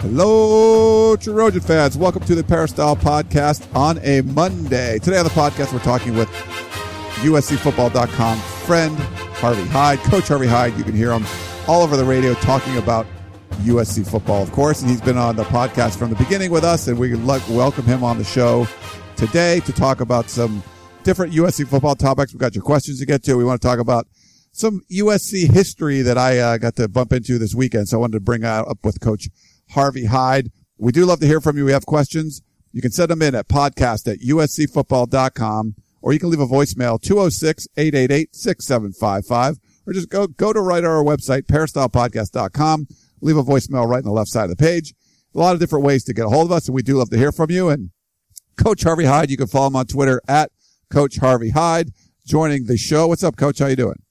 Hello, Trojan fans. Welcome to the Peristyle Podcast on a Monday. Today on the podcast, we're talking with USCFootball.com friend Harvey Hyde, Coach Harvey Hyde. You can hear him all over the radio talking about USC football, of course. And he's been on the podcast from the beginning with us, and we welcome him on the show today to talk about some different USC football topics. We've got your questions to get to. We want to talk about some USC history that I uh, got to bump into this weekend. So I wanted to bring out up with Coach Harvey Hyde. We do love to hear from you. We have questions. You can send them in at podcast at uscfootball.com or you can leave a voicemail 206-888-6755 or just go, go to right our website, peristylepodcast.com. Leave a voicemail right on the left side of the page. A lot of different ways to get a hold of us and we do love to hear from you. And Coach Harvey Hyde, you can follow him on Twitter at Coach Harvey Hyde joining the show. What's up, Coach? How you doing?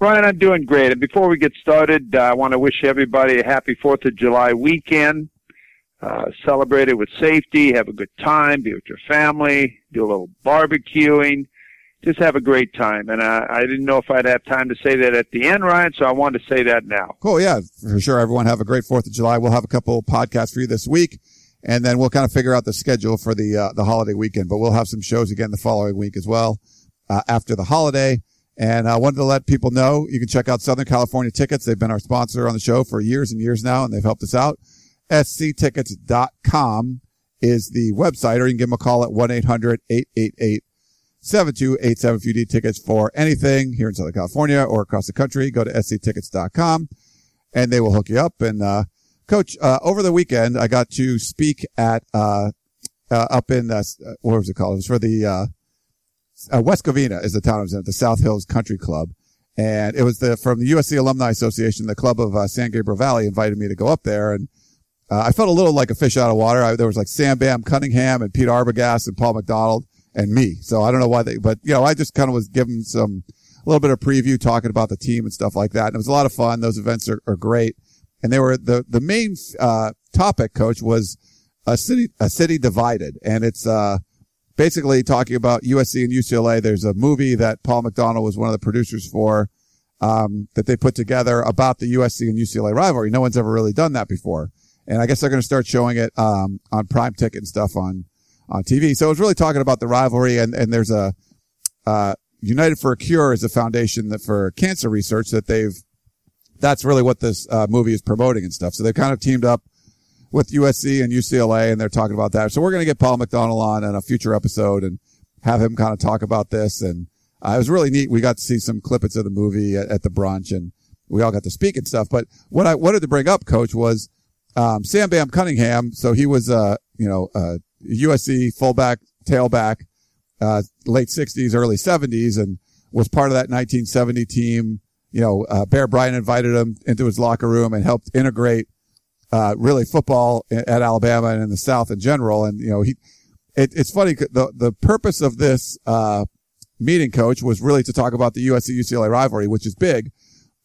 Ryan, I'm doing great. And before we get started, uh, I want to wish everybody a happy 4th of July weekend. Uh, celebrate it with safety, have a good time, be with your family, do a little barbecuing, just have a great time. And uh, I didn't know if I'd have time to say that at the end, Ryan, so I wanted to say that now. Cool. Yeah, for sure. Everyone have a great 4th of July. We'll have a couple podcasts for you this week. And then we'll kind of figure out the schedule for the, uh, the holiday weekend, but we'll have some shows again the following week as well, uh, after the holiday. And I wanted to let people know you can check out Southern California Tickets. They've been our sponsor on the show for years and years now, and they've helped us out. sctickets.com is the website, or you can give them a call at 1-800-888-7287 if you need tickets for anything here in Southern California or across the country. Go to sctickets.com and they will hook you up. And, uh, coach, uh, over the weekend, I got to speak at, uh, uh up in, uh, what was it called? It was for the, uh, West Covina is the town I was in, at the South Hills Country Club. And it was the, from the USC Alumni Association, the club of uh, San Gabriel Valley invited me to go up there. And, uh, I felt a little like a fish out of water. I, there was like Sam Bam Cunningham and Pete Arbogast and Paul McDonald and me. So I don't know why they, but you know, I just kind of was giving some, a little bit of preview talking about the team and stuff like that. And it was a lot of fun. Those events are, are great. And they were, the, the main, uh, topic, coach, was a city, a city divided. And it's, uh, basically talking about USC and UCLA. There's a movie that Paul McDonald was one of the producers for, um, that they put together about the USC and UCLA rivalry. No one's ever really done that before. And I guess they're going to start showing it, um, on prime ticket and stuff on, on TV. So it was really talking about the rivalry and, and there's a, uh, United for a Cure is a foundation that for cancer research that they've, that's really what this, uh, movie is promoting and stuff. So they've kind of teamed up with USC and UCLA and they're talking about that. So we're going to get Paul McDonald on in a future episode and have him kind of talk about this. And uh, it was really neat. We got to see some clippets of the movie at, at, the brunch and we all got to speak and stuff. But what I wanted to bring up, coach, was, um, Sam Bam Cunningham. So he was, uh, you know, uh, USC fullback, tailback, uh, late sixties, early seventies and was part of that 1970 team. You know, uh, Bear Bryant invited him into his locker room and helped integrate uh, really football at Alabama and in the South in general. And, you know, he, it, it's funny. The, the purpose of this, uh, meeting coach was really to talk about the USC UCLA rivalry, which is big.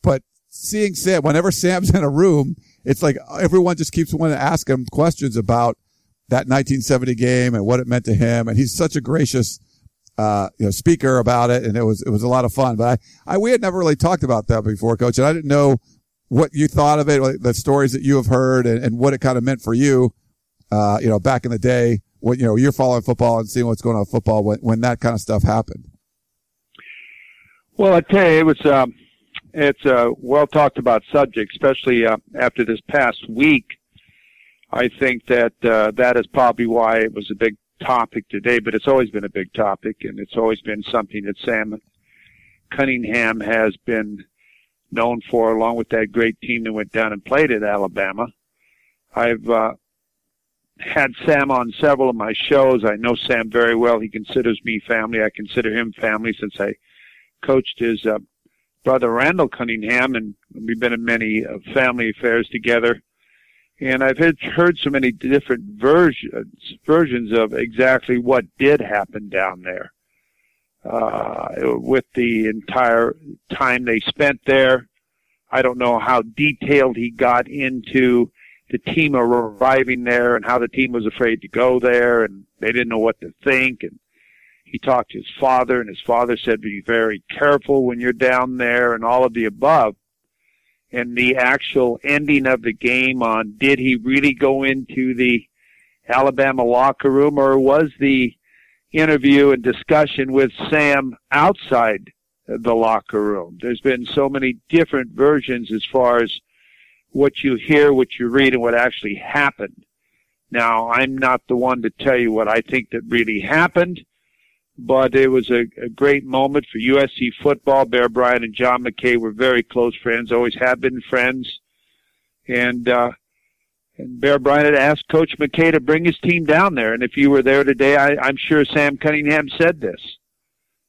But seeing Sam, whenever Sam's in a room, it's like everyone just keeps wanting to ask him questions about that 1970 game and what it meant to him. And he's such a gracious, uh, you know, speaker about it. And it was, it was a lot of fun, but I, I, we had never really talked about that before, coach. And I didn't know what you thought of it, the stories that you have heard and, and what it kind of meant for you, uh, you know, back in the day when, you know, you're following football and seeing what's going on with football when, when that kind of stuff happened. Well, I tell you, it was, um, it's a well talked about subject, especially uh, after this past week. I think that uh, that is probably why it was a big topic today, but it's always been a big topic, and it's always been something that Sam Cunningham has been known for, along with that great team that went down and played at Alabama. I've uh, had Sam on several of my shows. I know Sam very well. He considers me family. I consider him family since I coached his uh, brother Randall Cunningham, and we've been in many uh, family affairs together. and I've heard, heard so many different versions versions of exactly what did happen down there. Uh, with the entire time they spent there, I don't know how detailed he got into the team arriving there and how the team was afraid to go there and they didn't know what to think and he talked to his father and his father said be very careful when you're down there and all of the above. And the actual ending of the game on did he really go into the Alabama locker room or was the interview and discussion with Sam outside the locker room? There's been so many different versions as far as what you hear, what you read, and what actually happened. Now, I'm not the one to tell you what I think that really happened but it was a, a great moment for USC football. Bear Bryant and John McKay were very close friends, always have been friends. And, uh, and Bear Bryant had asked Coach McKay to bring his team down there. And if you were there today, I, I'm sure Sam Cunningham said this.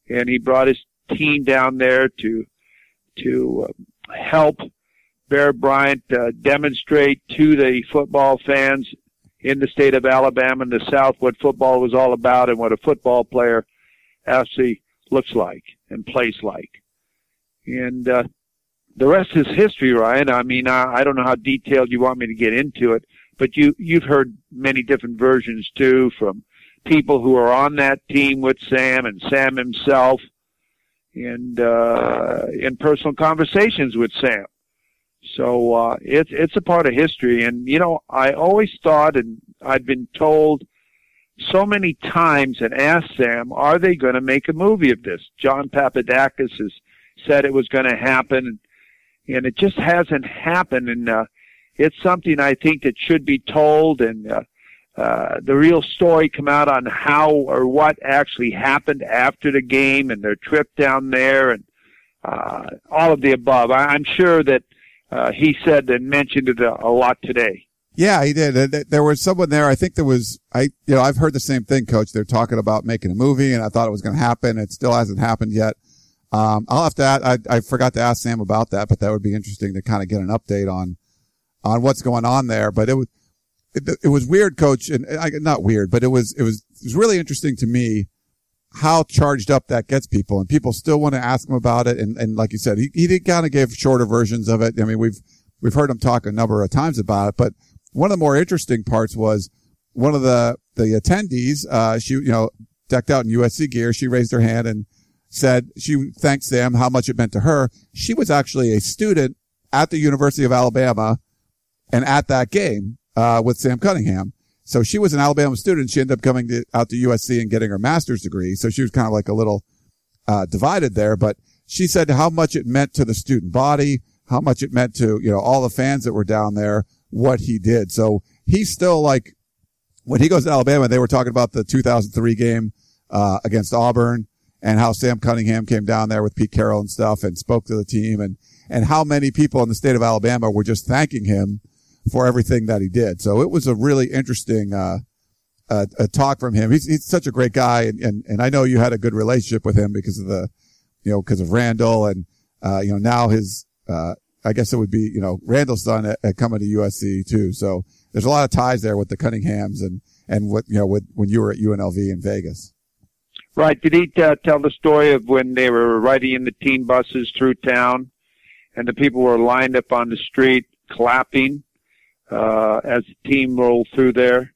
And he brought his team down there to, to uh, help Bear Bryant uh, demonstrate to the football fans in the state of Alabama and the South what football was all about and what a football player actually looks like and plays like. And uh, the rest is history, Ryan. I mean, I, I don't know how detailed you want me to get into it, but you you've heard many different versions too from people who are on that team with Sam and Sam himself, and uh, in personal conversations with Sam. So uh, it's it's a part of history, and you know I always thought, and I've been told so many times and asked Sam, are they going to make a movie of this? John Papadakis has said it was going to happen, and it just hasn't happened. And uh, it's something I think that should be told, and uh, uh, the real story come out on how or what actually happened after the game and their trip down there, and uh, all of the above. I, I'm sure that uh, he said and mentioned it a, a lot today. Yeah, he did. There was someone there. I think there was, I, you know, I've heard the same thing, coach. They're talking about making a movie and I thought it was going to happen. It still hasn't happened yet. Um, I'll have to, I, I forgot to ask Sam about that, but that would be interesting to kind of get an update on, on what's going on there. But it was, it, it was weird, coach, and I, not weird, but it was, it was, it was really interesting to me how charged up that gets people and people still want to ask him about it. And, and like you said, he, he did kind of give shorter versions of it. I mean, we've, we've heard him talk a number of times about it, but one of the more interesting parts was one of the, the attendees, uh, she, you know, decked out in USC gear. She raised her hand and said she thanked Sam how much it meant to her. She was actually a student at the University of Alabama and at that game, uh, with Sam Cunningham. So she was an Alabama student. She ended up coming to, out to USC and getting her master's degree. So she was kind of like a little, uh, divided there, but she said how much it meant to the student body, how much it meant to, you know, all the fans that were down there, what he did. So he's still like, when he goes to Alabama, they were talking about the 2003 game, uh, against Auburn and how Sam Cunningham came down there with Pete Carroll and stuff and spoke to the team and, and how many people in the state of Alabama were just thanking him for everything that he did. So it was a really interesting, uh, a talk from him. He's, he's such a great guy. And, and, and I know you had a good relationship with him because of the, you know, because of Randall and, uh, you know, now his, uh, I guess it would be, you know, Randall's son at, at coming to USC too. So there's a lot of ties there with the Cunninghams and, and what, you know, with, when you were at UNLV in Vegas. Right. Did he uh, tell the story of when they were riding in the team buses through town and the people were lined up on the street clapping uh, as the team rolled through there,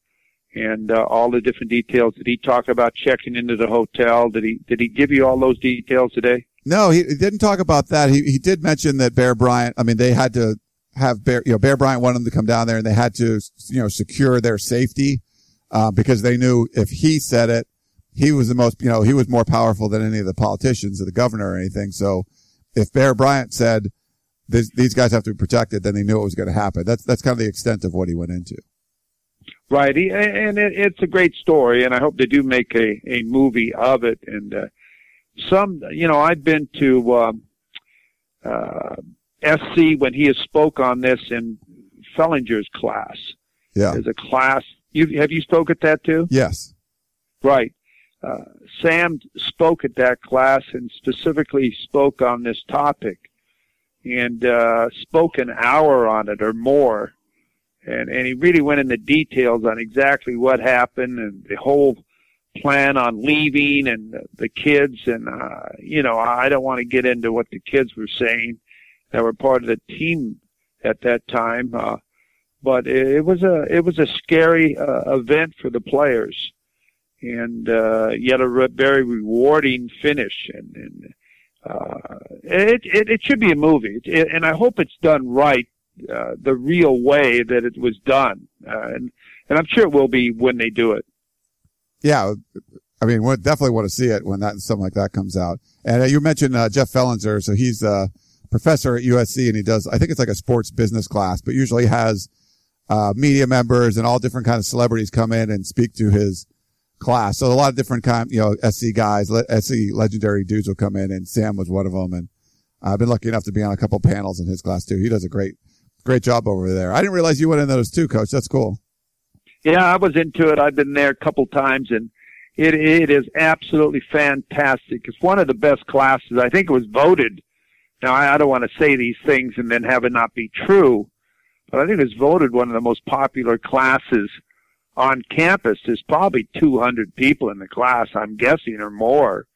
and uh, all the different details. Did he talk about checking into the hotel? Did he did he give you all those details today? No, he, he didn't talk about that. He he did mention that Bear Bryant. I mean, they had to have Bear. You know, Bear Bryant wanted them to come down there, and they had to you know secure their safety uh, because they knew if he said it, he was the most. You know, he was more powerful than any of the politicians or the governor or anything. So if Bear Bryant said these guys have to be protected, then they knew it was going to happen. That's that's kind of the extent of what he went into. Right, he, and it, it's a great story, and I hope they do make a a movie of it. And uh, some, you know, I've been to um, uh, SC when he has spoke on this in Fellenzer's class. Yeah, there's a class. You have you spoke at that too? Yes. Right. Uh, Sam spoke at that class and specifically spoke on this topic and uh, spoke an hour on it or more. and and he really went into details on exactly what happened and the whole plan on leaving and the kids and uh, you know I don't want to get into what the kids were saying that were part of the team at that time, uh, but it, was a it was a scary uh, event for the players, and uh, yet a re- very rewarding finish and. and uh, it, it it should be a movie, it, and I hope it's done right uh, the real way that it was done, uh, and and I'm sure it will be when they do it. Yeah, I mean, we definitely want to see it when that something like that comes out. And uh, you mentioned uh, Jeff Fellenzer, so he's a professor at USC, and he does I think it's like a sports business class, but usually has uh, media members and all different kind of celebrities come in and speak to his class. So a lot of different kind, you know, SC guys, SC legendary dudes will come in, and Sam was one of them. And I've been lucky enough to be on a couple panels in his class too. He does a great Great job over there. I didn't realize you went in those too, Coach. That's cool. Yeah, I was into it. I've been there a couple times, and it it is absolutely fantastic. It's one of the best classes. I think it was voted. Now I, I don't want to say these things and then have it not be true, but I think it was voted one of the most popular classes on campus. There's probably 200 people in the class, I'm guessing, or more.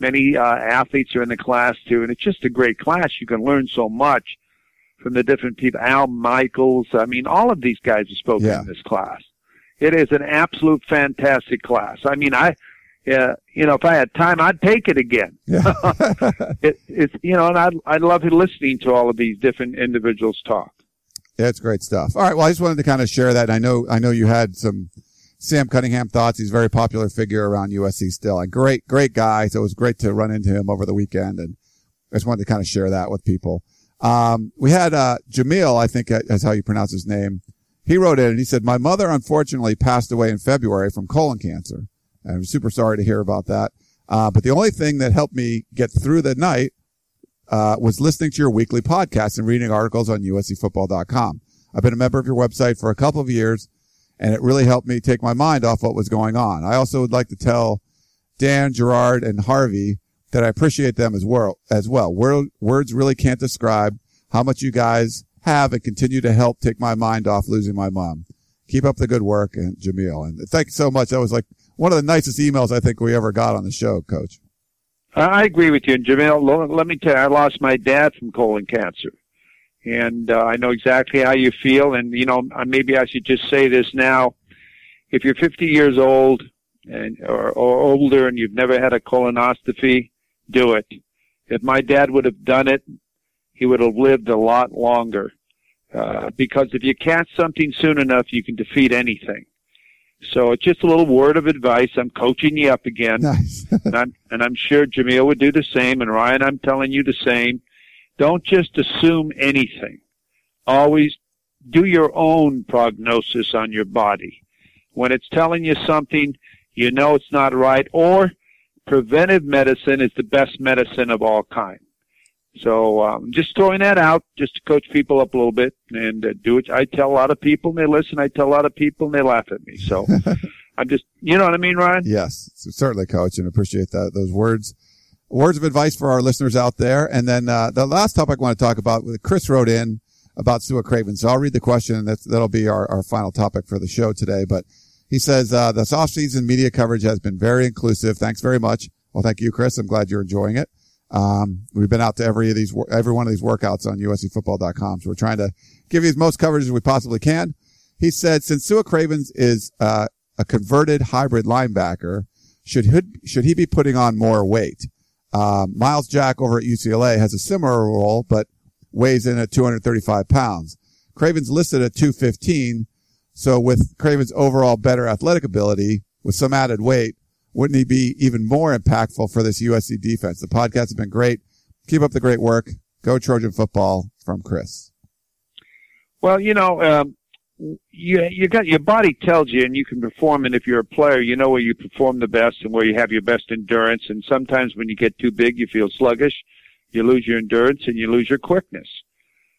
Many uh, athletes are in the class too, and it's just a great class. You can learn so much from the different people. Al Michaels. I mean, all of these guys have spoken yeah. in this class. It is an absolute fantastic class. I mean, I, uh, you know, if I had time, I'd take it again. Yeah. it, it's, you know, and I'd, I'd love listening to all of these different individuals talk. It's great stuff. All right. Well, I just wanted to kind of share that. I know, I know you had some Sam Cunningham thoughts. He's a very popular figure around USC still and great, great guy. So it was great to run into him over the weekend. And I just wanted to kind of share that with people. Um, we had, uh, Jamil, I think that's how you pronounce his name. He wrote in and he said, my mother unfortunately passed away in February from colon cancer. I'm super sorry to hear about that. Uh, but the only thing that helped me get through the night, uh, was listening to your weekly podcast and reading articles on uscfootball.com. I've been a member of your website for a couple of years and it really helped me take my mind off what was going on. I also would like to tell Dan, Gerard, and Harvey that I appreciate them as well. As well, Word, words really can't describe how much you guys have and continue to help take my mind off losing my mom. Keep up the good work, and Jameel. And thank you so much. That was like one of the nicest emails I think we ever got on the show, Coach. I agree with you, and Jamil. Let me tell you, I lost my dad from colon cancer, and uh, I know exactly how you feel. And you know, maybe I should just say this now: if you're 50 years old and or, or older and you've never had a colonoscopy, do it. If my dad would have done it, he would have lived a lot longer. Uh, because if you catch something soon enough, you can defeat anything. So it's just a little word of advice. I'm coaching you up again. Nice. and, I'm, and I'm sure Jamil would do the same. And Ryan, I'm telling you the same. Don't just assume anything. Always do your own prognosis on your body. When it's telling you something, you know it's not right, or preventive medicine is the best medicine of all kind. So um, just throwing that out, just to coach people up a little bit and uh, do it. I tell a lot of people and they listen. I tell a lot of people and they laugh at me. So I'm just, you know what I mean, Ryan? Yes, certainly, coach, and appreciate that those words. Words of advice for our listeners out there. And then uh, the last topic I want to talk about, with Chris wrote in about Sua Craven. So I'll read the question, and that'll be our, our final topic for the show today. But he says, uh, this off-season media coverage has been very inclusive. Thanks very much. Well, thank you, Chris. I'm glad you're enjoying it. Um, we've been out to every of these, every one of these workouts on uscfootball.com. So we're trying to give you as most coverage as we possibly can. He said, since Sua Cravens is, uh, a converted hybrid linebacker, should, should he be putting on more weight? Um, Myles Jack over at UCLA has a similar role, but weighs in at 235 pounds. Craven's listed at 215, so with Craven's overall better athletic ability, with some added weight, wouldn't he be even more impactful for this USC defense? The podcast has been great. Keep up the great work. Go Trojan football from Chris. Well, you know, um, you you got your body tells you, and you can perform. And if you're a player, you know where you perform the best and where you have your best endurance. And sometimes when you get too big, you feel sluggish. You lose your endurance and you lose your quickness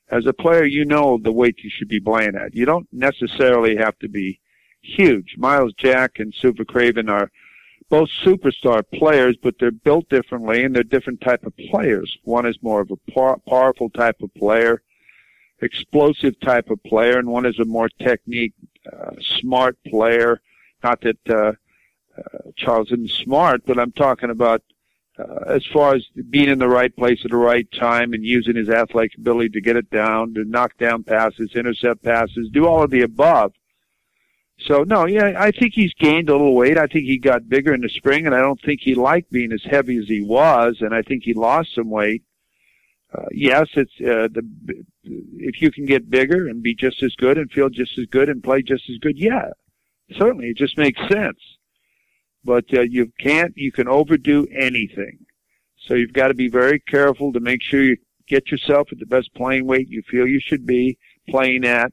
as a player, you know the weight you should be playing at. You don't necessarily have to be huge. Myles Jack and Sua Craven are both superstar players, but they're built differently and they're different type of players. One is more of a par- powerful type of player. explosive type of player, and one is a more technique, uh, smart player. Not that uh, uh, Charles isn't smart, but I'm talking about uh, as far as being in the right place at the right time and using his athletic ability to get it down, to knock down passes, intercept passes, do all of the above. So no, yeah, I think he's gained a little weight. I think he got bigger in the spring, and I don't think he liked being as heavy as he was, and I think he lost some weight. Uh, yes, it's uh, the if you can get bigger and be just as good and feel just as good and play just as good, yeah, certainly it just makes sense. But uh, you can't, you can overdo anything. So you've got to be very careful to make sure you get yourself at the best playing weight you feel you should be playing at,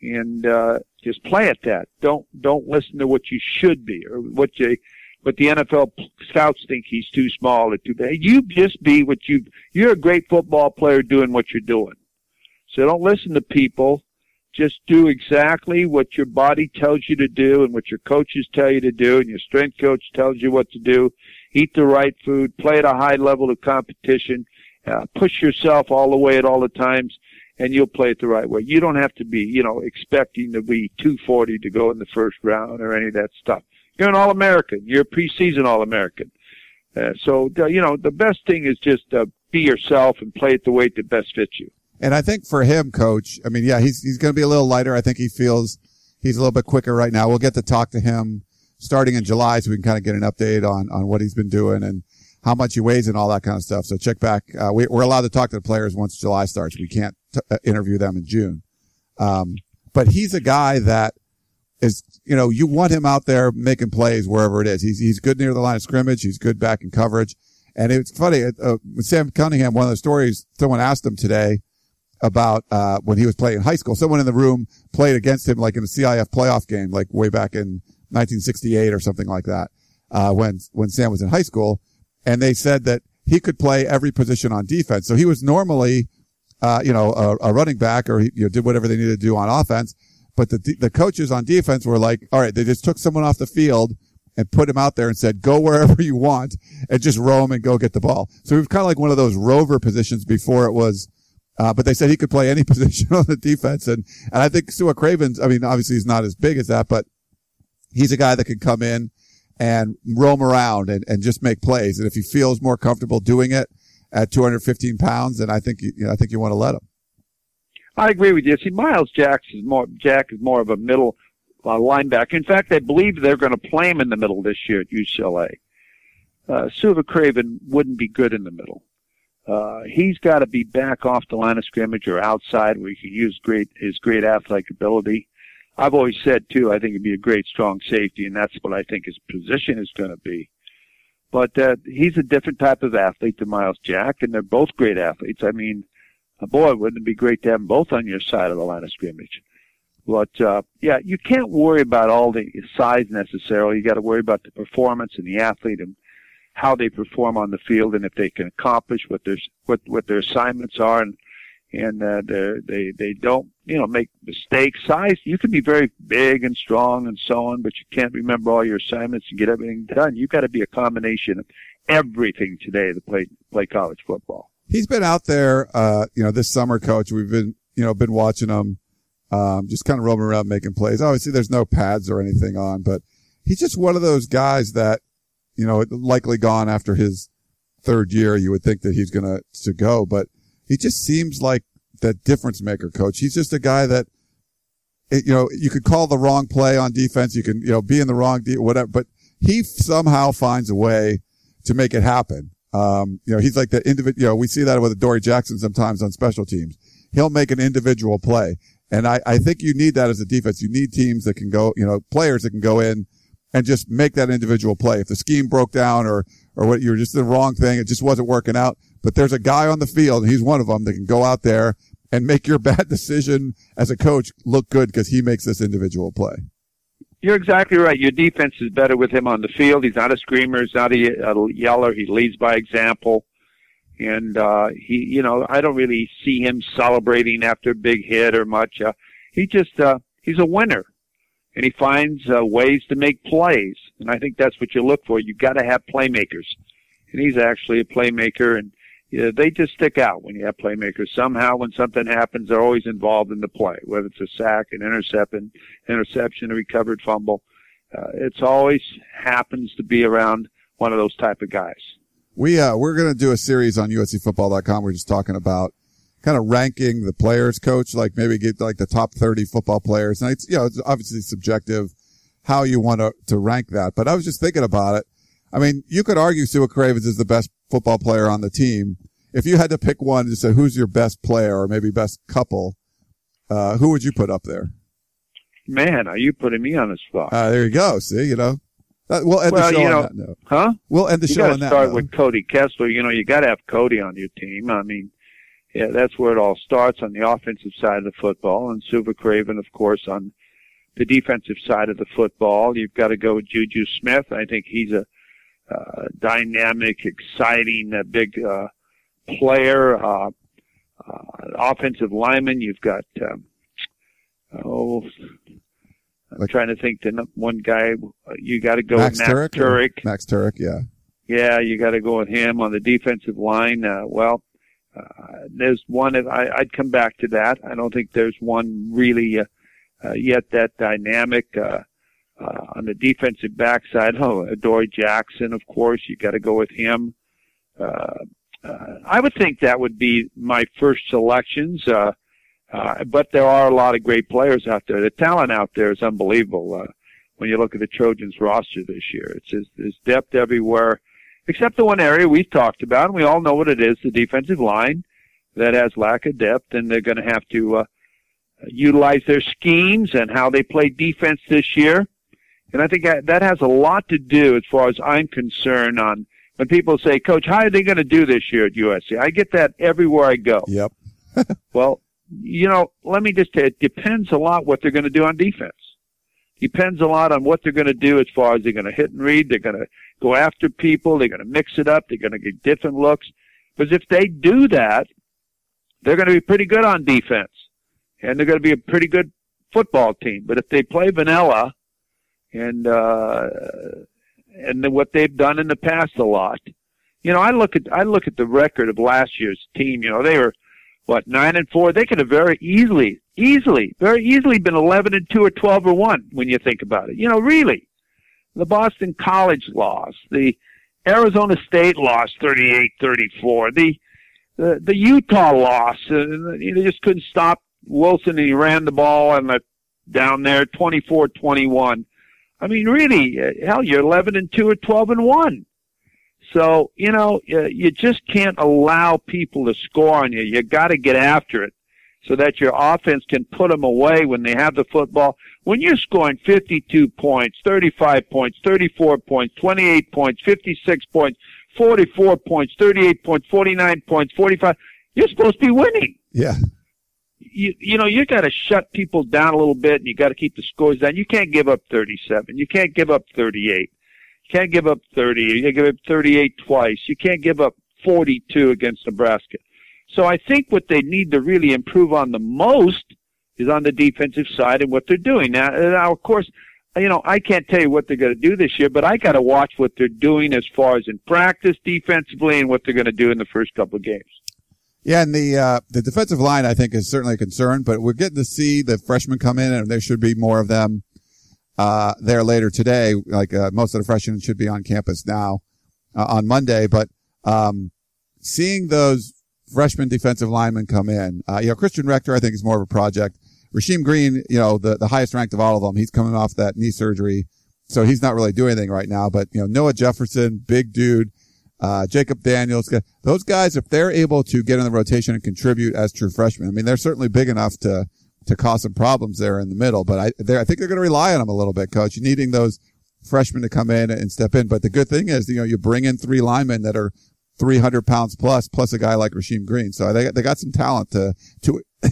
and uh, just play at that. Don't don't listen to what you should be or what you what the NFL scouts think he's too small or too big. You just be what you. You're a great football player doing what you're doing. So don't listen to people. Just do exactly what your body tells you to do and what your coaches tell you to do and your strength coach tells you what to do. Eat the right food, play at a high level of competition, uh, push yourself all the way at all the times, and you'll play it the right way. You don't have to be, you know, expecting to be 240 to go in the first round or any of that stuff. You're an All-American. You're a preseason All-American. Uh, so, you know, the best thing is just uh, be yourself and play it the way that best fits you. And I think for him, coach, I mean, yeah, he's, he's going to be a little lighter. I think he feels he's a little bit quicker right now. We'll get to talk to him starting in July so we can kind of get an update on, on what he's been doing and how much he weighs and all that kind of stuff. So check back. Uh, we, are allowed to talk to the players once July starts. We can't t- uh, interview them in June. Um, but he's a guy that is, you know, you want him out there making plays wherever it is. He's, he's good near the line of scrimmage. He's good back in coverage. And it's funny, uh, Sam Cunningham, one of the stories someone asked him today, about uh, when he was playing in high school. Someone in the room played against him like in a CIF playoff game, like way back in 1968 or something like that, uh, when when Sam was in high school, and they said that he could play every position on defense. So he was normally, uh, you know, a, a, running back, or you know, did whatever they needed to do on offense. But the the coaches on defense were like, all right, they just took someone off the field and put him out there and said, go wherever you want and just roam and go get the ball. So he was kind of like one of those rover positions before it was uh, but they said he could play any position on the defense. And, and I think Sua Cravens, I mean, obviously he's not as big as that, but he's a guy that can come in and roam around and, and just make plays. And if he feels more comfortable doing it at 215 pounds, and I think, you know, I think you want to let him. I agree with you. See, Myles Jack is more, Jack is more of a middle uh, linebacker. In fact, I believe they're going to play him in the middle this year at UCLA. Uh, Sua Craven wouldn't be good in the middle. Uh, he's got to be back off the line of scrimmage or outside where he can use great his great athletic ability. I've always said too, I think he'd be a great strong safety, and that's what I think his position is going to be. But uh, he's a different type of athlete than Myles Jack, and they're both great athletes. I mean, boy, wouldn't it be great to have them both on your side of the line of scrimmage? But uh, yeah, you can't worry about all the size necessarily. You got to worry about the performance and the athlete and how they perform on the field and if they can accomplish what their what what their assignments are and and uh, they they don't you know make mistakes. Size you can be very big and strong and so on, but you can't remember all your assignments and get everything done. You've got to be a combination of everything today to play play college football. He's been out there, uh, you know, this summer, coach. We've been you know been watching him, um, just kind of roaming around making plays. Obviously, there's no pads or anything on, but he's just one of those guys that you know, likely gone after his third year. You would think that he's to, to go, but he just seems like that difference maker coach. He's just a guy that, you know, you could call the wrong play on defense. You can, you know, be in the wrong, de- whatever, but he somehow finds a way to make it happen. Um, you know, he's like the individual, you know, we see that with Dory Jackson sometimes on special teams. He'll make an individual play. And I, I think you need that as a defense. You need teams that can go, you know, players that can go in and just make that individual play. If the scheme broke down or, or what you're just the wrong thing, it just wasn't working out. But there's a guy on the field, and he's one of them that can go out there and make your bad decision as a coach look good because he makes this individual play. You're exactly right. Your defense is better with him on the field. He's not a screamer. He's not a, a yeller. He leads by example. And, uh, he, you know, I don't really see him celebrating after a big hit or much. Uh, he just, uh, he's a winner and he finds uh, ways to make plays. And I think that's what you look for. You've got to have playmakers. And he's actually a playmaker. And yeah, they just stick out when you have playmakers. Somehow, when something happens, they're always involved in the play, whether it's a sack, an interception, interception, a recovered fumble. Uh, it's always happens to be around one of those type of guys. We uh, we're going to do a series on USCFootball.com. We're just talking about kind of ranking the players, coach. Like maybe get like the top thirty football players, and it's you know it's obviously subjective how you want to to rank that. But I was just thinking about it. I mean, you could argue Stuart Cravens is the best football player on the team. If you had to pick one to say who's your best player or maybe best couple, uh, who would you put up there? Man, are you putting me on the spot? Uh, there you go. See, you know, uh, we'll end well, the show you know, on that note. Huh? We'll end the you show on that start note. with Cody Kessler. You know, you got to have Cody on your team. I mean, yeah, that's where it all starts on the offensive side of the football, and Sua Craven, of course, on the defensive side of the football. You've got to go with Juju Smith. I think he's a uh, dynamic, exciting, uh, big uh, player. Uh, uh, offensive lineman. You've got um, oh, I'm Like- trying to think. The one guy you got to go Max with Max Tuerk. Tuerk. Max Tuerk. Yeah. Yeah, you got to go with him on the defensive line. Uh, well, uh, there's one that I, I'd come back to that. I don't think there's one really uh, uh, yet that dynamic uh, uh, on the defensive backside. Oh, Dory Jackson, of course, you got to go with him. Uh, uh, I would think that would be my first selections. Uh, uh, but there are a lot of great players out there. The talent out there is unbelievable. Uh, when you look at the Trojans roster this year, it's just, there's depth everywhere except the one area we've talked about, and we all know what it is, the defensive line that has lack of depth, and they're going to have to uh, utilize their schemes and how they play defense this year. And I think that that has a lot to do, as far as I'm concerned, on when people say, Coach, how are they going to do this year at USC? I get that everywhere I go. Yep. Well, you know, let me just say, it depends a lot what they're going to do on defense. Depends a lot on what they're going to do as far as they're going to hit and read. They're going to go after people. They're going to mix it up. They're going to get different looks. Because if they do that, they're going to be pretty good on defense. And they're going to be a pretty good football team. But if they play vanilla and, uh, and what they've done in the past a lot, you know, I look at, I look at the record of last year's team. You know, they were, what, nine and four? They could have very easily, easily, very easily been 11 and two or 12 or one when you think about it. You know, really. The Boston College loss, the Arizona State loss 38-34, the, the, the Utah loss, uh, they just couldn't stop Wilson and he ran the ball and the, down there 24-21. I mean, really, uh, hell, you're 11 and 2 or 12 and 1. So, you know, uh, you just can't allow people to score on you. You got to get after it so that your offense can put them away when they have the football. When you're scoring 52 points, 35 points, 34 points, 28 points, 56 points, 44 points, 38 points, 49 points, 45, you're supposed to be winning Yeah. You you know you got to shut people down a little bit and you got to keep the scores down. You can't give up 37. You can't give up 38. You can't give up 30. You can't give up 38 twice. You can't give up 42 against Nebraska. So I think what they need to really improve on the most is on the defensive side and what they're doing now. Now of course, you know I can't tell you what they're going to do this year, but I got to watch what they're doing as far as in practice defensively and what they're going to do in the first couple of games. Yeah, and the uh, the defensive line I think is certainly a concern, but we're getting to see the freshmen come in, and there should be more of them uh, there later today. Like uh, most of the freshmen should be on campus now uh, on Monday, but um, seeing those freshman defensive linemen come in, uh, you know, Christian Rector I think is more of a project. Rasheem Green, you know, the the highest ranked of all of them, he's coming off that knee surgery, so he's not really doing anything right now. But you know, Noah Jefferson, big dude uh, Jacob Daniels, those guys, if they're able to get in the rotation and contribute as true freshmen, I mean, they're certainly big enough to, to cause some problems there in the middle, but I, they I think they're going to rely on them a little bit, coach, needing those freshmen to come in and step in. But the good thing is, you know, you bring in three linemen that are 300 pounds plus, plus a guy like Rasheem Green. So they, they got some talent to, to,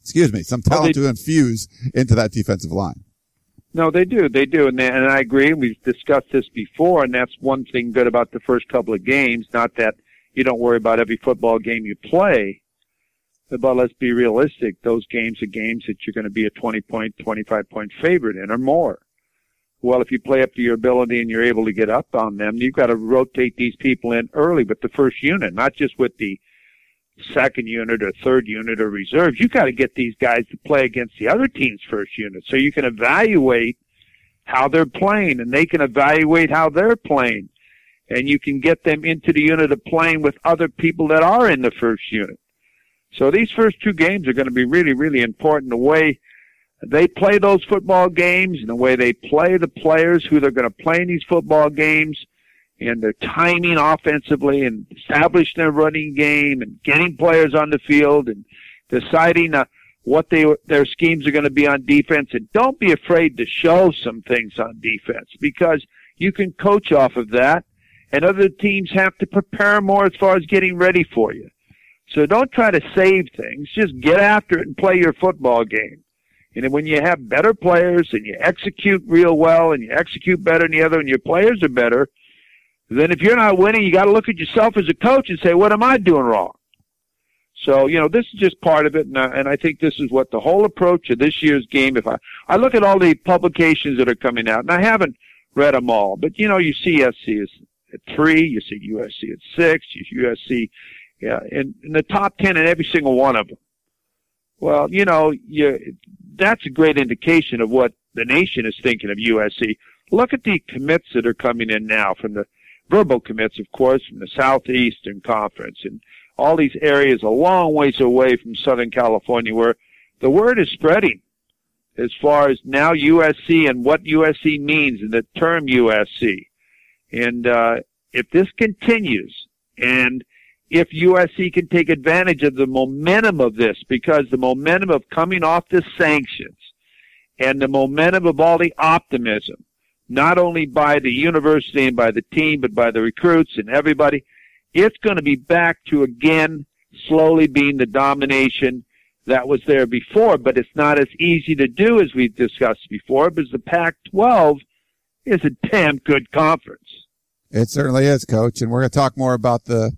excuse me, some talent they- to infuse into that defensive line. No, they do. They do. And, they, and I agree. We've discussed this before, and that's one thing good about the first couple of games. Not that you don't worry about every football game you play, but let's be realistic. Those games are games that you're going to be a 20 point, 25 point favorite in or more. Well, if you play up to your ability and you're able to get up on them, you've got to rotate these people in early with the first unit, not just with the second unit or third unit or reserves. You've got to get these guys to play against the other team's first unit so you can evaluate how they're playing and they can evaluate how they're playing. And you can get them into the unit of playing with other people that are in the first unit. So these first two games are going to be really, really important. The way they play those football games and the way they play the players who they're going to play in these football games and their timing offensively and establishing their running game and getting players on the field and deciding uh, what they their schemes are going to be on defense. And don't be afraid to show some things on defense because you can coach off of that, and other teams have to prepare more as far as getting ready for you. So don't try to save things. Just get after it and play your football game. And when you have better players and you execute real well and you execute better than the other and your players are better, then if you're not winning, you got to look at yourself as a coach and say, what am I doing wrong? So, you know, this is just part of it. And I, and I think this is what the whole approach of this year's game, if I, I look at all the publications that are coming out and I haven't read them all, but you know, you see SC is at three, you see USC at six, you see USC yeah, in, in the top 10 in every single one of them. Well, you know, you, that's a great indication of what the nation is thinking of USC. Look at the commits that are coming in now from the verbal commits, of course, from the Southeastern Conference and all these areas a long ways away from Southern California where the word is spreading as far as now USC and what USC means and the term USC. And, uh, if this continues and if USC can take advantage of the momentum of this, because the momentum of coming off the sanctions and the momentum of all the optimism, not only by the university and by the team, but by the recruits and everybody, it's going to be back to again slowly being the domination that was there before, but it's not as easy to do as we've discussed before because the Pac-12 is a damn good conference. It certainly is, coach. And we're going to talk more about the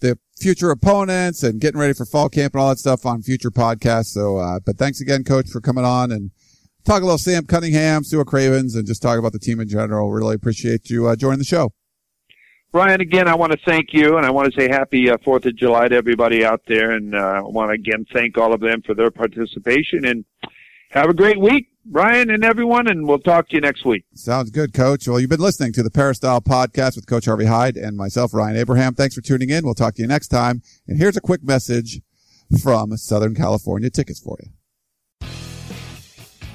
the future opponents and getting ready for fall camp and all that stuff on future podcasts. So, uh, but thanks again, coach, for coming on and talk a little Sam Cunningham, Stewart Cravens, and just talk about the team in general. Really appreciate you uh, joining the show. Ryan, again, I want to thank you, and I want to say happy uh, Fourth of July to everybody out there, and uh, I want to again thank all of them for their participation. And have a great week. Ryan and everyone, and we'll talk to you next week. Sounds good, Coach. Well, you've been listening to the Peristyle Podcast with Coach Harvey Hyde and myself, Ryan Abraham. Thanks for tuning in. We'll talk to you next time. And here's a quick message from Southern California Tickets for you.